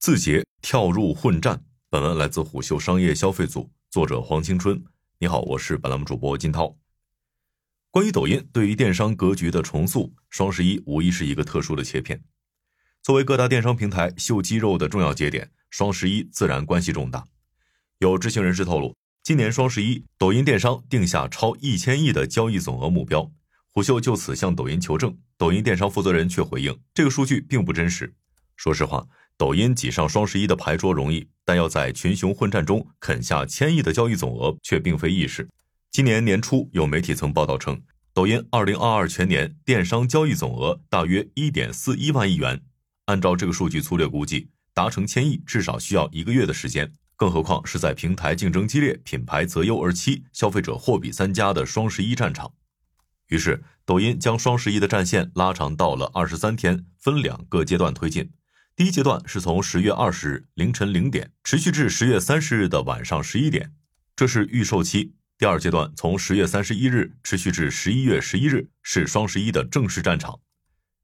字节跳入混战。本文来自虎嗅商业消费组，作者黄青春。你好，我是本栏目主播金涛。关于抖音对于电商格局的重塑，双十一无疑是一个特殊的切片。作为各大电商平台秀肌肉的重要节点，双十一自然关系重大。有知情人士透露，今年双十一，抖音电商定下超一千亿的交易总额目标。虎嗅就此向抖音求证，抖音电商负责人却回应，这个数据并不真实。说实话，抖音挤上双十一的牌桌容易，但要在群雄混战中啃下千亿的交易总额却并非易事。今年年初，有媒体曾报道称，抖音2022全年电商交易总额大约1.41万亿元。按照这个数据粗略估计，达成千亿至少需要一个月的时间，更何况是在平台竞争激烈、品牌择优而栖、消费者货比三家的双十一战场。于是，抖音将双十一的战线拉长到了二十三天，分两个阶段推进。第一阶段是从十月二十日凌晨零点持续至十月三十日的晚上十一点，这是预售期。第二阶段从十月三十一日持续至十一月十一日，是双十一的正式战场。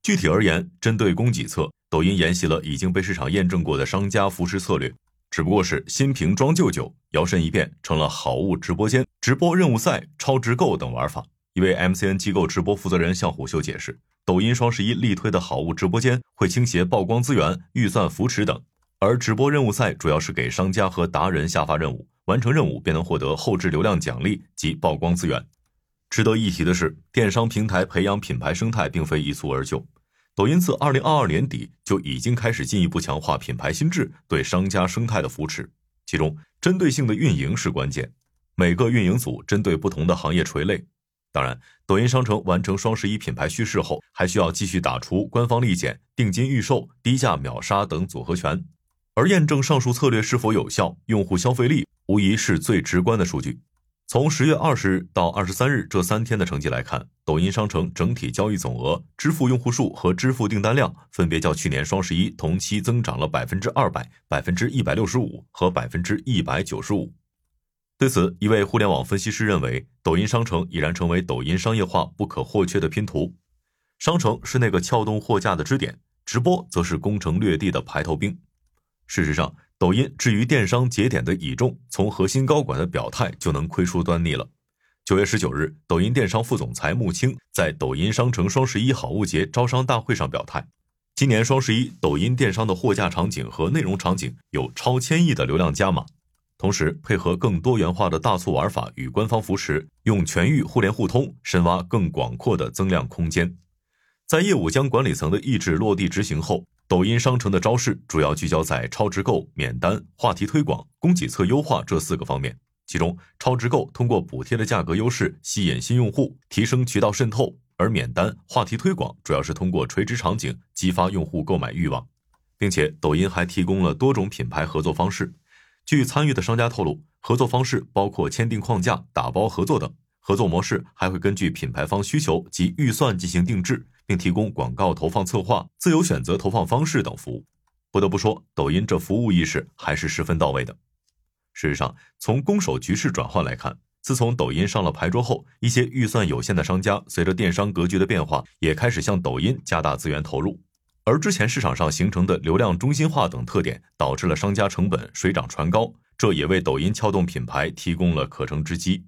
具体而言，针对供给侧，抖音沿袭了已经被市场验证过的商家扶持策略，只不过是新瓶装旧酒，摇身一变成了好物直播间、直播任务赛、超值购等玩法。一位 MCN 机构直播负责人向虎嗅解释，抖音双十一力推的好物直播间会倾斜曝光资源、预算扶持等，而直播任务赛主要是给商家和达人下发任务，完成任务便能获得后置流量奖励及曝光资源。值得一提的是，电商平台培养品牌生态并非一蹴而就，抖音自2022年底就已经开始进一步强化品牌心智对商家生态的扶持，其中针对性的运营是关键，每个运营组针对不同的行业垂类。当然，抖音商城完成双十一品牌蓄势后，还需要继续打出官方立减、定金预售、低价秒杀等组合拳。而验证上述策略是否有效，用户消费力无疑是最直观的数据。从十月二十日到二十三日这三天的成绩来看，抖音商城整体交易总额、支付用户数和支付订单量分别较去年双十一同期增长了百分之二百、百分之一百六十五和百分之一百九十五。对此，一位互联网分析师认为，抖音商城已然成为抖音商业化不可或缺的拼图。商城是那个撬动货架的支点，直播则是攻城略地的排头兵。事实上，抖音至于电商节点的倚重，从核心高管的表态就能窥出端倪了。九月十九日，抖音电商副总裁穆青在抖音商城双十一好物节招商大会上表态，今年双十一，抖音电商的货架场景和内容场景有超千亿的流量加码。同时，配合更多元化的大促玩法与官方扶持，用全域互联互通深挖更广阔的增量空间。在业务将管理层的意志落地执行后，抖音商城的招式主要聚焦在超值购、免单、话题推广、供给侧优化这四个方面。其中，超值购通过补贴的价格优势吸引新用户，提升渠道渗透；而免单、话题推广主要是通过垂直场景激发用户购买欲望，并且抖音还提供了多种品牌合作方式。据参与的商家透露，合作方式包括签订框架、打包合作等。合作模式还会根据品牌方需求及预算进行定制，并提供广告投放策划、自由选择投放方式等服务。不得不说，抖音这服务意识还是十分到位的。事实上，从攻守局势转换来看，自从抖音上了牌桌后，一些预算有限的商家随着电商格局的变化，也开始向抖音加大资源投入。而之前市场上形成的流量中心化等特点，导致了商家成本水涨船高，这也为抖音撬动品牌提供了可乘之机。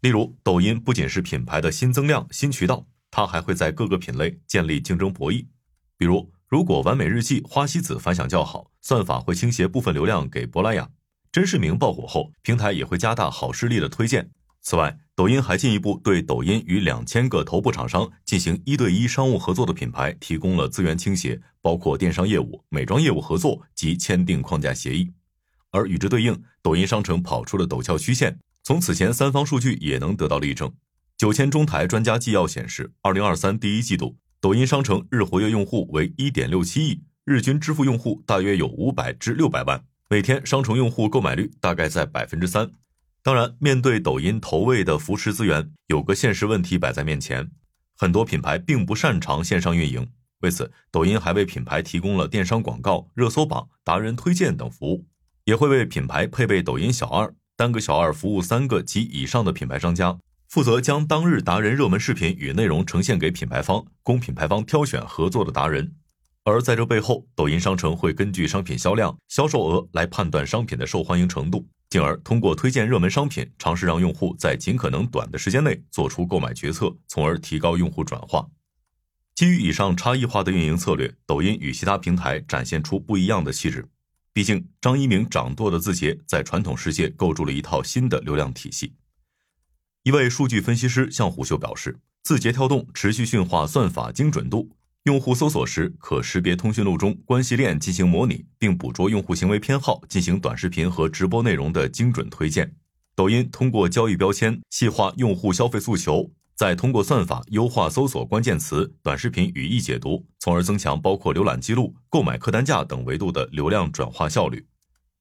例如，抖音不仅是品牌的新增量、新渠道，它还会在各个品类建立竞争博弈。比如，如果完美日记、花西子反响较好，算法会倾斜部分流量给珀莱雅；真视明爆火后，平台也会加大好视力的推荐。此外，抖音还进一步对抖音与两千个头部厂商进行一对一商务合作的品牌提供了资源倾斜，包括电商业务、美妆业务合作及签订框架协议。而与之对应，抖音商城跑出了陡峭曲线，从此前三方数据也能得到例证。九千中台专家纪要显示，二零二三第一季度，抖音商城日活跃用户为一点六七亿，日均支付用户大约有五百至六百万，每天商城用户购买率大概在百分之三。当然，面对抖音投喂的扶持资源，有个现实问题摆在面前：很多品牌并不擅长线上运营。为此，抖音还为品牌提供了电商广告、热搜榜、达人推荐等服务，也会为品牌配备抖音小二，单个小二服务三个及以上的品牌商家，负责将当日达人热门视频与内容呈现给品牌方，供品牌方挑选合作的达人。而在这背后，抖音商城会根据商品销量、销售额来判断商品的受欢迎程度，进而通过推荐热门商品，尝试让用户在尽可能短的时间内做出购买决策，从而提高用户转化。基于以上差异化的运营策略，抖音与其他平台展现出不一样的气质。毕竟，张一鸣掌舵的字节在传统世界构筑了一套新的流量体系。一位数据分析师向虎嗅表示，字节跳动持续驯化算法精准度。用户搜索时可识别通讯录中关系链进行模拟，并捕捉用户行为偏好，进行短视频和直播内容的精准推荐。抖音通过交易标签细化用户消费诉求，再通过算法优化搜索关键词、短视频语义解读，从而增强包括浏览记录、购买客单价等维度的流量转化效率。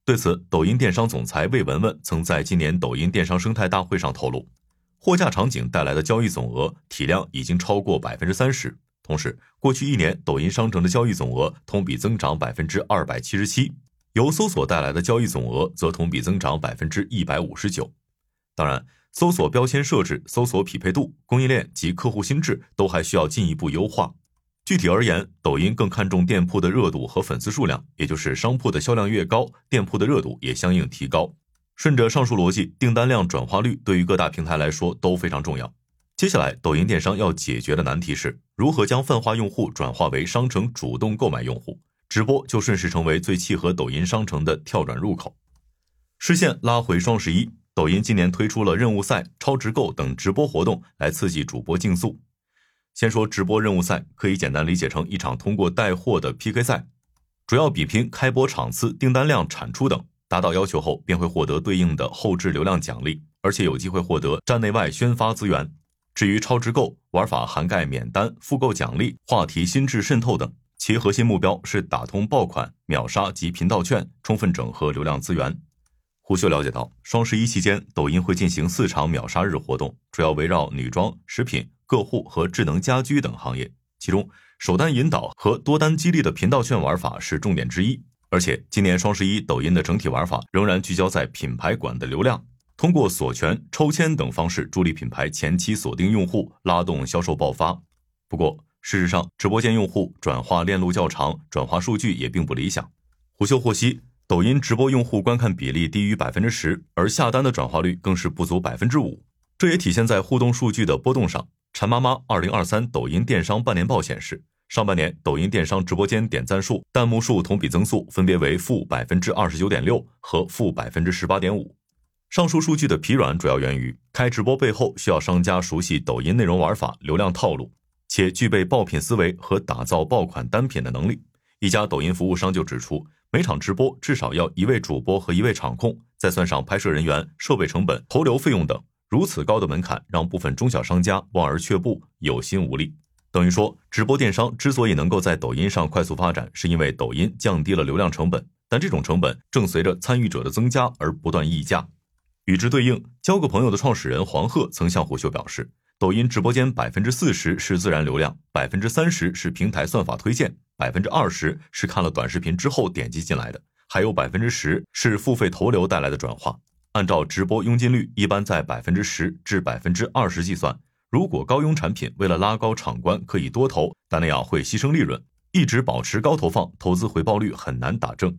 对此，抖音电商总裁魏文文曾在今年抖音电商生态大会上透露，货架场景带来的交易总额体量已经超过百分之三十。同时，过去一年，抖音商城的交易总额同比增长百分之二百七十七，由搜索带来的交易总额则同比增长百分之一百五十九。当然，搜索标签设置、搜索匹配度、供应链及客户心智都还需要进一步优化。具体而言，抖音更看重店铺的热度和粉丝数量，也就是商铺的销量越高，店铺的热度也相应提高。顺着上述逻辑，订单量转化率对于各大平台来说都非常重要。接下来，抖音电商要解决的难题是如何将泛化用户转化为商城主动购买用户，直播就顺势成为最契合抖音商城的跳转入口。视线拉回双十一，抖音今年推出了任务赛、超值购等直播活动来刺激主播竞速。先说直播任务赛，可以简单理解成一场通过带货的 PK 赛，主要比拼开播场次、订单量、产出等，达到要求后便会获得对应的后置流量奖励，而且有机会获得站内外宣发资源。至于超值购玩法，涵盖免单、复购奖励、话题心智渗透等，其核心目标是打通爆款、秒杀及频道券，充分整合流量资源。胡秀了解到，双十一期间，抖音会进行四场秒杀日活动，主要围绕女装、食品、个护和智能家居等行业。其中，首单引导和多单激励的频道券玩法是重点之一。而且，今年双十一，抖音的整体玩法仍然聚焦在品牌馆的流量。通过锁权、抽签等方式助力品牌前期锁定用户，拉动销售爆发。不过，事实上，直播间用户转化链路较长，转化数据也并不理想。虎嗅获悉，抖音直播用户观看比例低于百分之十，而下单的转化率更是不足百分之五。这也体现在互动数据的波动上。馋妈妈二零二三抖音电商半年报显示，上半年抖音电商直播间点赞数、弹幕数同比增速分别为负百分之二十九点六和负百分之十八点五。上述数据的疲软主要源于开直播背后需要商家熟悉抖音内容玩法、流量套路，且具备爆品思维和打造爆款单品的能力。一家抖音服务商就指出，每场直播至少要一位主播和一位场控，再算上拍摄人员、设备成本、投流费用等，如此高的门槛让部分中小商家望而却步，有心无力。等于说，直播电商之所以能够在抖音上快速发展，是因为抖音降低了流量成本，但这种成本正随着参与者的增加而不断溢价。与之对应，交个朋友的创始人黄鹤曾向虎嗅表示，抖音直播间百分之四十是自然流量，百分之三十是平台算法推荐，百分之二十是看了短视频之后点击进来的，还有百分之十是付费投流带来的转化。按照直播佣金率一般在百分之十至百分之二十计算，如果高佣产品为了拉高场观可以多投，但那样会牺牲利润，一直保持高投放，投资回报率很难打正。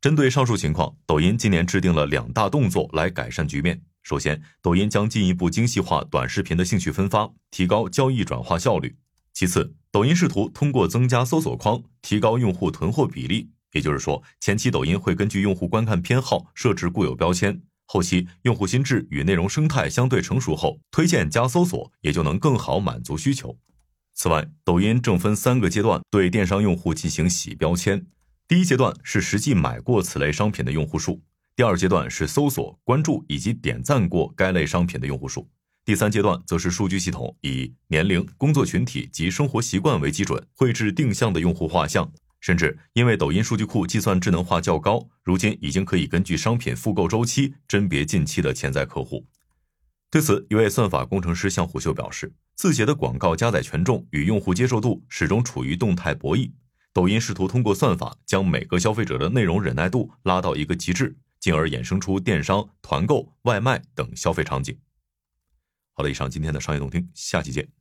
针对上述情况，抖音今年制定了两大动作来改善局面。首先，抖音将进一步精细化短视频的兴趣分发，提高交易转化效率。其次，抖音试图通过增加搜索框，提高用户囤货比例。也就是说，前期抖音会根据用户观看偏好设置固有标签，后期用户心智与内容生态相对成熟后，推荐加搜索也就能更好满足需求。此外，抖音正分三个阶段对电商用户进行洗标签。第一阶段是实际买过此类商品的用户数，第二阶段是搜索、关注以及点赞过该类商品的用户数，第三阶段则是数据系统以年龄、工作群体及生活习惯为基准，绘制定向的用户画像。甚至因为抖音数据库计算智能化较高，如今已经可以根据商品复购周期甄别近期的潜在客户。对此，一位算法工程师向虎嗅表示，字节的广告加载权重与用户接受度始终处于动态博弈。抖音试图通过算法将每个消费者的内容忍耐度拉到一个极致，进而衍生出电商、团购、外卖等消费场景。好了，以上今天的商业动听，下期见。